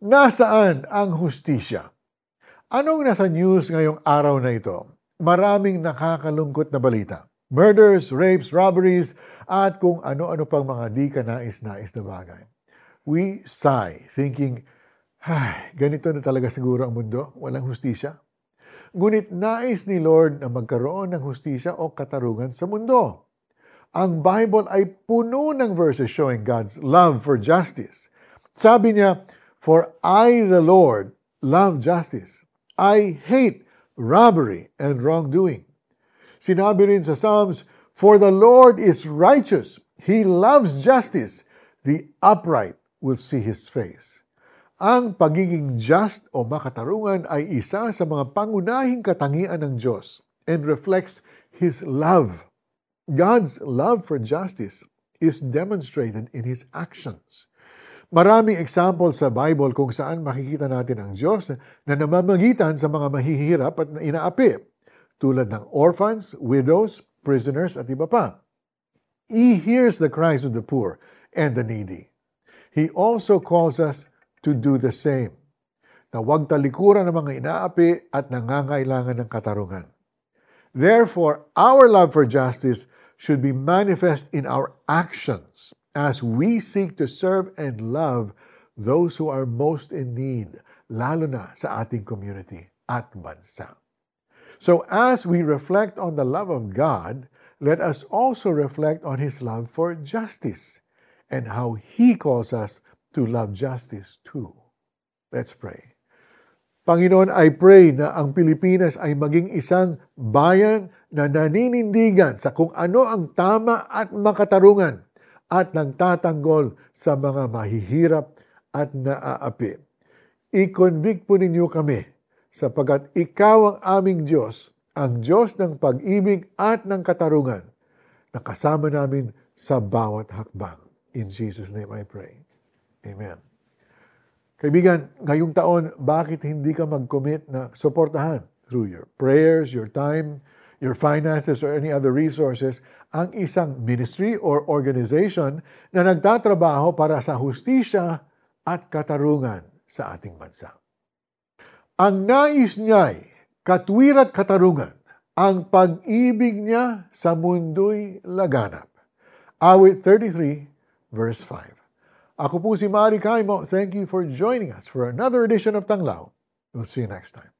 Nasaan ang hustisya? Anong nasa news ngayong araw na ito? Maraming nakakalungkot na balita. Murders, rapes, robberies, at kung ano-ano pang mga di ka nais-nais na bagay. We sigh, thinking, ay, ganito na talaga siguro ang mundo, walang hustisya. Ngunit nais ni Lord na magkaroon ng hustisya o katarungan sa mundo. Ang Bible ay puno ng verses showing God's love for justice. Sabi niya, For I, the Lord, love justice. I hate robbery and wrongdoing. Sinabi rin sa Psalms, For the Lord is righteous. He loves justice. The upright will see His face. Ang pagiging just o makatarungan ay isa sa mga pangunahing katangian ng Diyos and reflects His love. God's love for justice is demonstrated in His actions. Maraming example sa Bible kung saan makikita natin ang Diyos na namamagitan sa mga mahihirap at inaapi, tulad ng orphans, widows, prisoners at iba pa. He hears the cries of the poor and the needy. He also calls us to do the same, na huwag talikuran ng mga inaapi at nangangailangan ng katarungan. Therefore, our love for justice should be manifest in our actions as we seek to serve and love those who are most in need, lalo na sa ating community at bansa. So as we reflect on the love of God, let us also reflect on His love for justice and how He calls us to love justice too. Let's pray. Panginoon, I pray na ang Pilipinas ay maging isang bayan na naninindigan sa kung ano ang tama at makatarungan at nagtatanggol sa mga mahihirap at naaapi. I-convict po ninyo kami sapagat ikaw ang aming Diyos, ang Diyos ng pag-ibig at ng katarungan na kasama namin sa bawat hakbang. In Jesus' name I pray. Amen. Kaibigan, ngayong taon, bakit hindi ka mag-commit na suportahan through your prayers, your time, your finances, or any other resources ang isang ministry or organization na nagtatrabaho para sa hustisya at katarungan sa ating bansa. Ang nais niya ay katwir at katarungan, ang pag-ibig niya sa mundo'y laganap. Awit 33, verse 5. Ako po si Mari Kaimo. Thank you for joining us for another edition of Tanglaw. We'll see you next time.